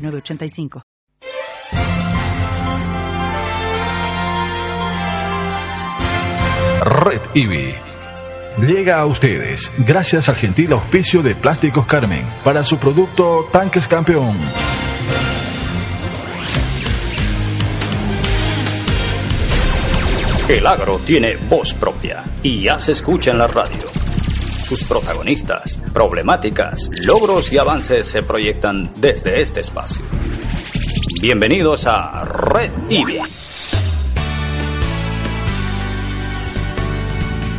906985. Red IBI. Llega a ustedes gracias al gentil auspicio de Plásticos Carmen para su producto Tanques Campeón. El agro tiene voz propia y ya se escucha en la radio. Sus protagonistas, problemáticas, logros y avances se proyectan desde este espacio. Bienvenidos a Red IBI.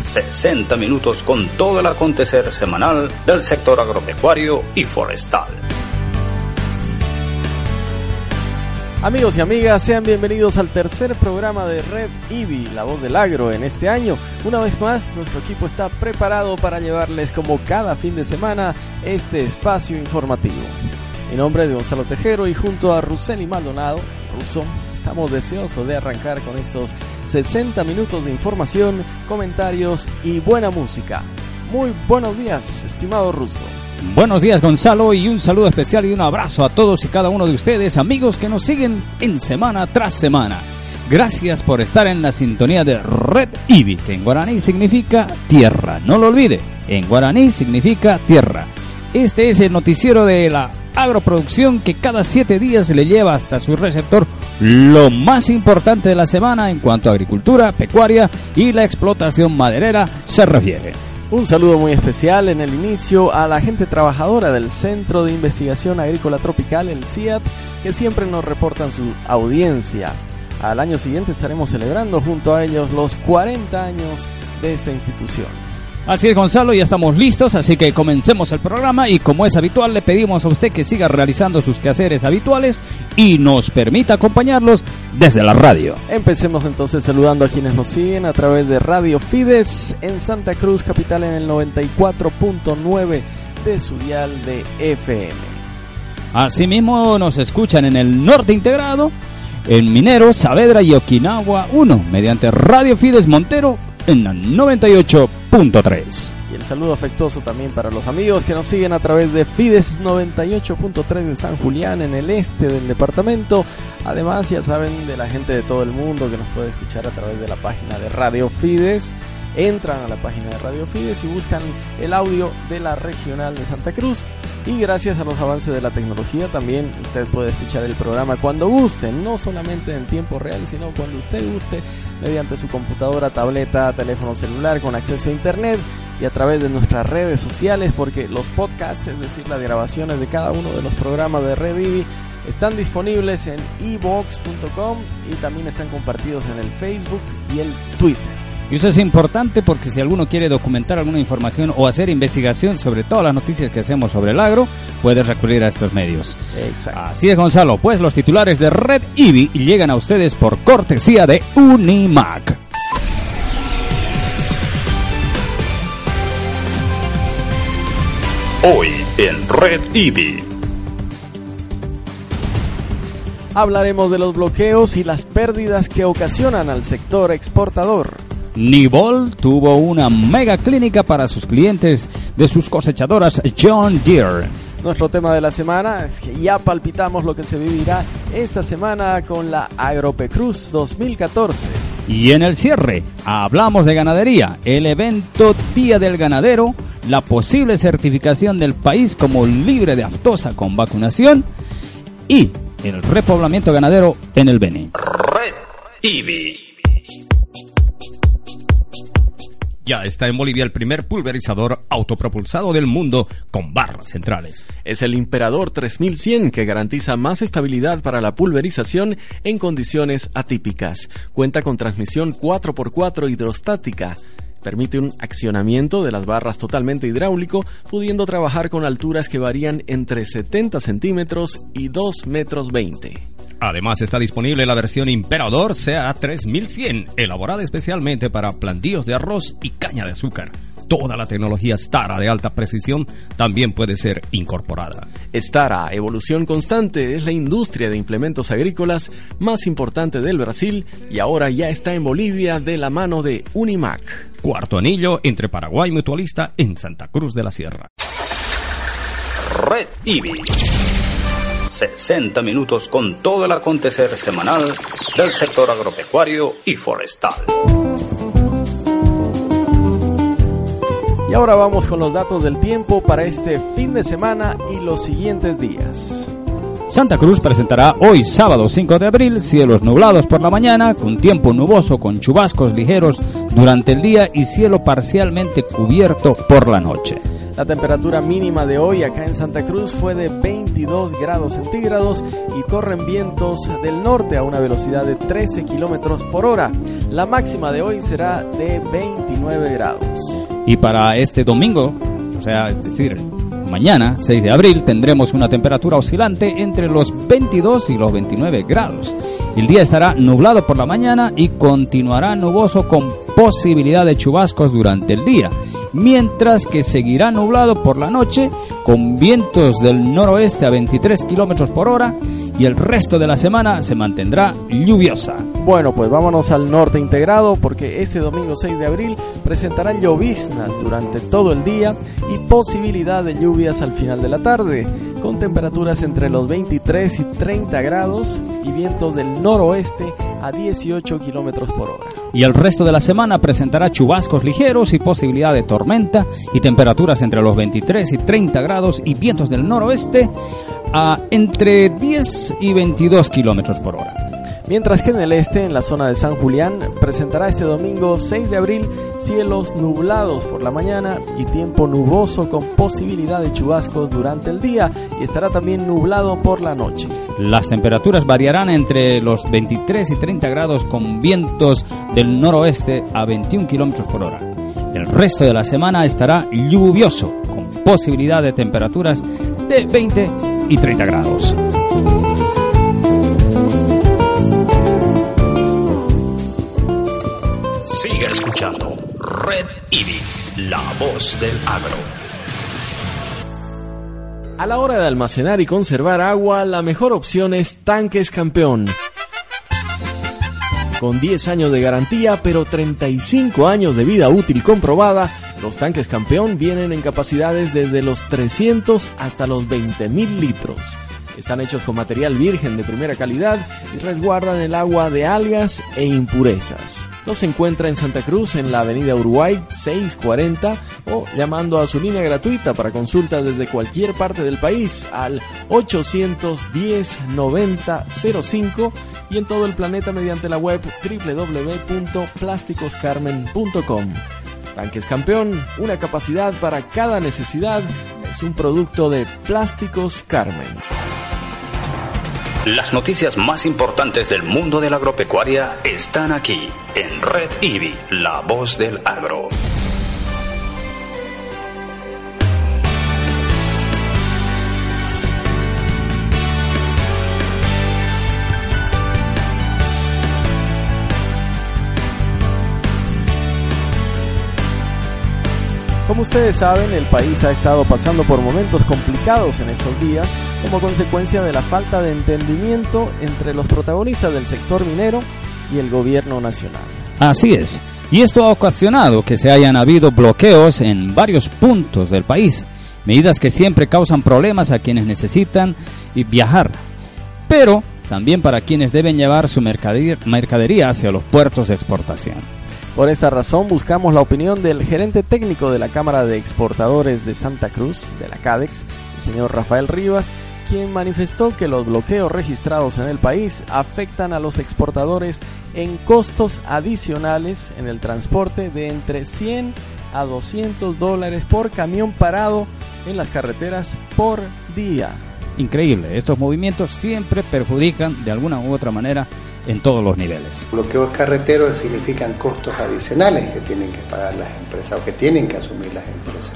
60 minutos con todo el acontecer semanal del sector agropecuario y forestal. Amigos y amigas, sean bienvenidos al tercer programa de Red IBI, la voz del agro, en este año. Una vez más, nuestro equipo está preparado para llevarles como cada fin de semana este espacio informativo. En nombre de Gonzalo Tejero y junto a Ruseli Maldonado, Russo, estamos deseosos de arrancar con estos 60 minutos de información, comentarios y buena música. Muy buenos días, estimado Russo. Buenos días Gonzalo y un saludo especial y un abrazo a todos y cada uno de ustedes, amigos que nos siguen en semana tras semana. Gracias por estar en la sintonía de Red Ibi, que en guaraní significa tierra. No lo olvide, en guaraní significa tierra. Este es el noticiero de la agroproducción que cada siete días le lleva hasta su receptor lo más importante de la semana en cuanto a agricultura, pecuaria y la explotación maderera se refiere. Un saludo muy especial en el inicio a la gente trabajadora del Centro de Investigación Agrícola Tropical, el CIAT, que siempre nos reportan su audiencia. Al año siguiente estaremos celebrando junto a ellos los 40 años de esta institución. Así es, Gonzalo, ya estamos listos, así que comencemos el programa y como es habitual le pedimos a usted que siga realizando sus quehaceres habituales y nos permita acompañarlos desde la radio. Empecemos entonces saludando a quienes nos siguen a través de Radio Fides en Santa Cruz, capital en el 94.9 de su dial de FM. Asimismo nos escuchan en el norte integrado, en Minero, Saavedra y Okinawa 1, mediante Radio Fides Montero en la 98.3. Y el saludo afectuoso también para los amigos que nos siguen a través de Fides 98.3 de San Julián en el este del departamento. Además, ya saben de la gente de todo el mundo que nos puede escuchar a través de la página de Radio Fides. Entran a la página de Radio Fides y buscan el audio de la regional de Santa Cruz. Y gracias a los avances de la tecnología también usted puede escuchar el programa cuando guste, no solamente en tiempo real, sino cuando usted guste, mediante su computadora, tableta, teléfono celular con acceso a internet y a través de nuestras redes sociales, porque los podcasts, es decir, las grabaciones de cada uno de los programas de Red Ibi, están disponibles en ebox.com y también están compartidos en el Facebook y el Twitter. Y eso es importante porque si alguno quiere documentar alguna información o hacer investigación sobre todas las noticias que hacemos sobre el agro, puede recurrir a estos medios. Exacto. Así es, Gonzalo. Pues los titulares de Red IBI llegan a ustedes por cortesía de Unimac. Hoy en Red IBI. Hablaremos de los bloqueos y las pérdidas que ocasionan al sector exportador. Nibol tuvo una mega clínica para sus clientes de sus cosechadoras John Deere. Nuestro tema de la semana es que ya palpitamos lo que se vivirá esta semana con la Agropecruz 2014. Y en el cierre, hablamos de ganadería, el evento Día del Ganadero, la posible certificación del país como libre de aftosa con vacunación y el repoblamiento ganadero en el Beni. Red IBI. Ya está en Bolivia el primer pulverizador autopropulsado del mundo con barras centrales. Es el Imperador 3100 que garantiza más estabilidad para la pulverización en condiciones atípicas. Cuenta con transmisión 4x4 hidrostática Permite un accionamiento de las barras totalmente hidráulico, pudiendo trabajar con alturas que varían entre 70 centímetros y 2 metros 20. Además está disponible la versión Imperador CA 3100, elaborada especialmente para plantíos de arroz y caña de azúcar toda la tecnología Stara de alta precisión también puede ser incorporada. Stara, evolución constante, es la industria de implementos agrícolas más importante del Brasil y ahora ya está en Bolivia de la mano de Unimac. Cuarto anillo entre Paraguay y Mutualista en Santa Cruz de la Sierra. Red IBI. 60 minutos con todo el acontecer semanal del sector agropecuario y forestal. Y ahora vamos con los datos del tiempo para este fin de semana y los siguientes días. Santa Cruz presentará hoy sábado 5 de abril cielos nublados por la mañana, con tiempo nuboso con chubascos ligeros durante el día y cielo parcialmente cubierto por la noche. La temperatura mínima de hoy acá en Santa Cruz fue de 22 grados centígrados y corren vientos del norte a una velocidad de 13 kilómetros por hora. La máxima de hoy será de 29 grados. Y para este domingo, o sea, es decir, mañana, 6 de abril, tendremos una temperatura oscilante entre los 22 y los 29 grados. El día estará nublado por la mañana y continuará nuboso con posibilidad de chubascos durante el día, mientras que seguirá nublado por la noche con vientos del noroeste a 23 kilómetros por hora y el resto de la semana se mantendrá lluviosa. Bueno, pues vámonos al norte integrado porque este domingo 6 de abril presentarán lloviznas durante todo el día y posibilidad de lluvias al final de la tarde, con temperaturas entre los 23 y 30 grados y vientos del noroeste a 18 kilómetros por hora. Y el resto de la semana presentará chubascos ligeros y posibilidad de tormenta y temperaturas entre los 23 y 30 grados y vientos del noroeste a entre 10 y 22 kilómetros por hora. Mientras que en el este, en la zona de San Julián, presentará este domingo 6 de abril cielos nublados por la mañana y tiempo nuboso con posibilidad de chubascos durante el día y estará también nublado por la noche. Las temperaturas variarán entre los 23 y 30 grados con vientos del noroeste a 21 kilómetros por hora. El resto de la semana estará lluvioso con posibilidad de temperaturas de 20 y 30 grados. Sigue escuchando Red IBI, la voz del agro. A la hora de almacenar y conservar agua, la mejor opción es Tanques Campeón. Con 10 años de garantía, pero 35 años de vida útil comprobada, los tanques campeón vienen en capacidades desde los 300 hasta los 20.000 litros. Están hechos con material virgen de primera calidad y resguardan el agua de algas e impurezas. Los encuentra en Santa Cruz en la avenida Uruguay 640 o llamando a su línea gratuita para consultas desde cualquier parte del país al 810 90 05 y en todo el planeta mediante la web www.plásticoscarmen.com. Tanques Campeón, una capacidad para cada necesidad, es un producto de Plásticos Carmen. Las noticias más importantes del mundo de la agropecuaria están aquí en Red IBI, la voz del agro. Como ustedes saben, el país ha estado pasando por momentos complicados en estos días como consecuencia de la falta de entendimiento entre los protagonistas del sector minero y el gobierno nacional. Así es. Y esto ha ocasionado que se hayan habido bloqueos en varios puntos del país, medidas que siempre causan problemas a quienes necesitan viajar, pero también para quienes deben llevar su mercadería hacia los puertos de exportación. Por esta razón buscamos la opinión del gerente técnico de la Cámara de Exportadores de Santa Cruz, de la CADEX, el señor Rafael Rivas, quien manifestó que los bloqueos registrados en el país afectan a los exportadores en costos adicionales en el transporte de entre 100 a 200 dólares por camión parado en las carreteras por día. Increíble, estos movimientos siempre perjudican de alguna u otra manera en todos los niveles. Bloqueos carreteros significan costos adicionales que tienen que pagar las empresas o que tienen que asumir las empresas.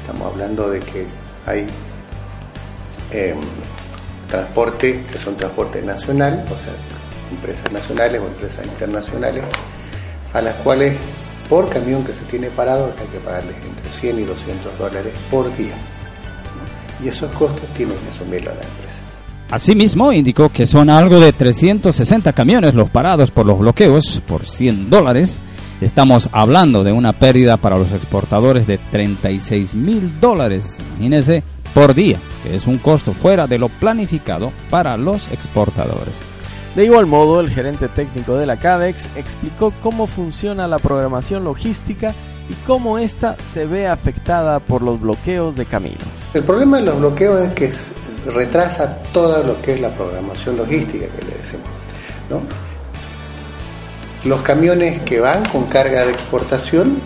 Estamos hablando de que hay eh, transporte, que son transporte nacional, o sea, empresas nacionales o empresas internacionales, a las cuales por camión que se tiene parado hay que pagarles entre 100 y 200 dólares por día. Y esos costos tienen que asumirlo la empresa. Asimismo, indicó que son algo de 360 camiones los parados por los bloqueos por 100 dólares. Estamos hablando de una pérdida para los exportadores de 36 mil dólares, imagínense, por día, que es un costo fuera de lo planificado para los exportadores. De igual modo, el gerente técnico de la CADEX explicó cómo funciona la programación logística y cómo ésta se ve afectada por los bloqueos de caminos. El problema de los bloqueos es que retrasa todo lo que es la programación logística que le decimos. ¿no? Los camiones que van con carga de exportación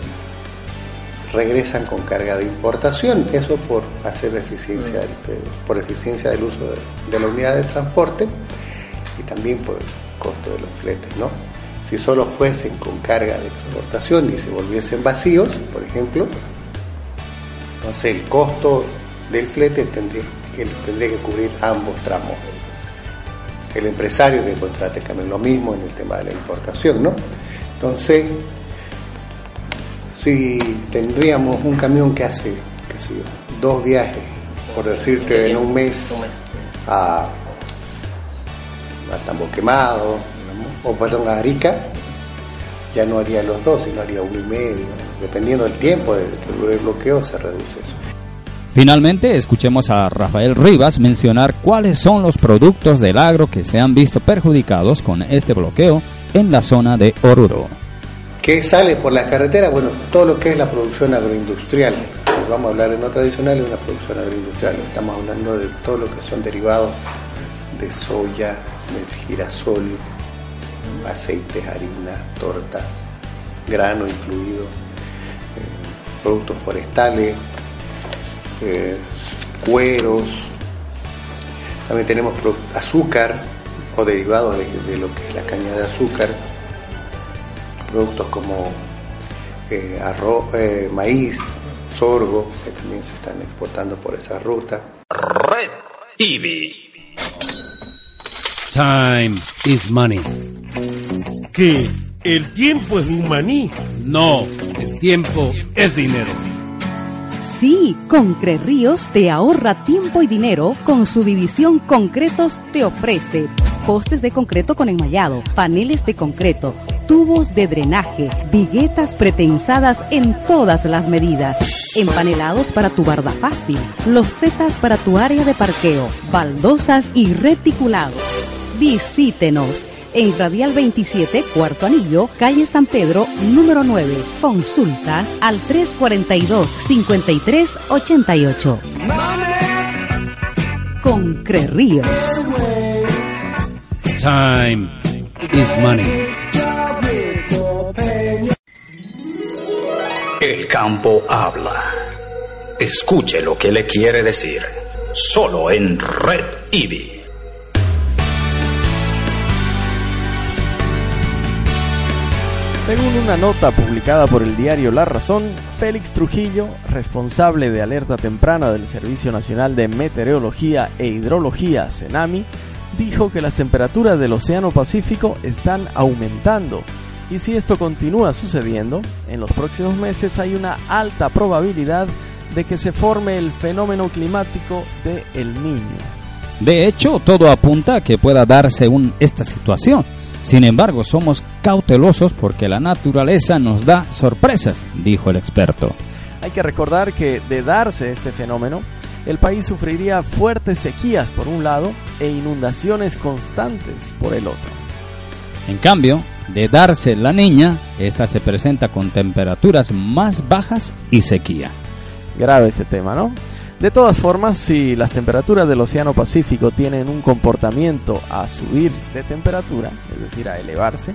regresan con carga de importación, eso por hacer eficiencia, por eficiencia del uso de, de la unidad de transporte y también por el costo de los fletes, ¿no? Si solo fuesen con carga de exportación y se volviesen vacíos, por ejemplo, entonces el costo del flete tendría que, tendría que cubrir ambos tramos. El empresario que contrate también lo mismo en el tema de la importación, ¿no? Entonces, si tendríamos un camión que hace, qué sé yo, dos viajes, por decirte en un mes a a Tambo Quemado, o perdón, a Arica, ya no haría los dos, sino haría uno y medio. Dependiendo del tiempo de que dure el bloqueo, se reduce eso. Finalmente, escuchemos a Rafael Rivas mencionar cuáles son los productos del agro que se han visto perjudicados con este bloqueo en la zona de Oruro. ¿Qué sale por la carretera? Bueno, todo lo que es la producción agroindustrial. Vamos a hablar en no tradicional de una producción agroindustrial. Estamos hablando de todo lo que son derivados de soya, de girasol, aceites, harina, tortas, grano incluido, eh, productos forestales, eh, cueros, también tenemos azúcar o derivados de, lo que es la caña de azúcar, productos como eh, arroz, maíz, sorgo, que también se están exportando por esa ruta. Red TV. Time is money. ¿Qué? ¿El tiempo es un maní? No, el tiempo es dinero. Sí, Concreríos te ahorra tiempo y dinero con su división Concretos te ofrece postes de concreto con enmayado, paneles de concreto, tubos de drenaje, viguetas pretensadas en todas las medidas, empanelados para tu barda fácil, losetas para tu área de parqueo, baldosas y reticulados. Visítenos en Radial 27, Cuarto Anillo, calle San Pedro, número 9. Consultas al 342-5388. Con Ríos. Time is money. El campo habla. Escuche lo que le quiere decir. Solo en Red IBI. Según una nota publicada por el diario La Razón, Félix Trujillo, responsable de alerta temprana del Servicio Nacional de Meteorología e Hidrología, CENAMI, dijo que las temperaturas del Océano Pacífico están aumentando y si esto continúa sucediendo, en los próximos meses hay una alta probabilidad de que se forme el fenómeno climático de El Niño. De hecho, todo apunta a que pueda darse un, esta situación sin embargo, somos cautelosos porque la naturaleza nos da sorpresas, dijo el experto. Hay que recordar que de darse este fenómeno, el país sufriría fuertes sequías por un lado e inundaciones constantes por el otro. En cambio, de darse la niña, esta se presenta con temperaturas más bajas y sequía. Grave este tema, ¿no? De todas formas, si las temperaturas del Océano Pacífico tienen un comportamiento a subir de temperatura, es decir, a elevarse,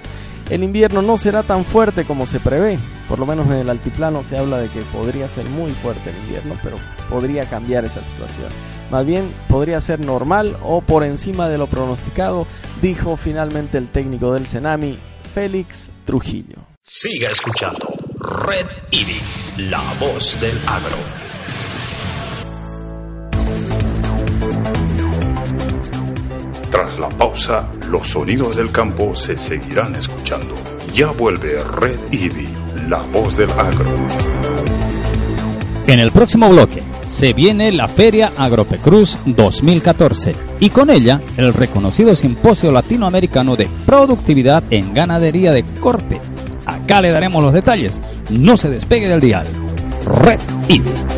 El invierno no será tan fuerte como se prevé, por lo menos en el altiplano se habla de que podría ser muy fuerte el invierno, pero podría cambiar esa situación. Más bien podría ser normal o por encima de lo pronosticado, dijo finalmente el técnico del Senami, Félix Trujillo. Siga escuchando Red IBI, la voz del agro. Tras la pausa, los sonidos del campo se seguirán escuchando. Ya vuelve Red IBI, la voz del agro. En el próximo bloque se viene la Feria Agropecruz 2014 y con ella el reconocido Simposio Latinoamericano de Productividad en Ganadería de Corte. Acá le daremos los detalles. No se despegue del dial. Red IBI.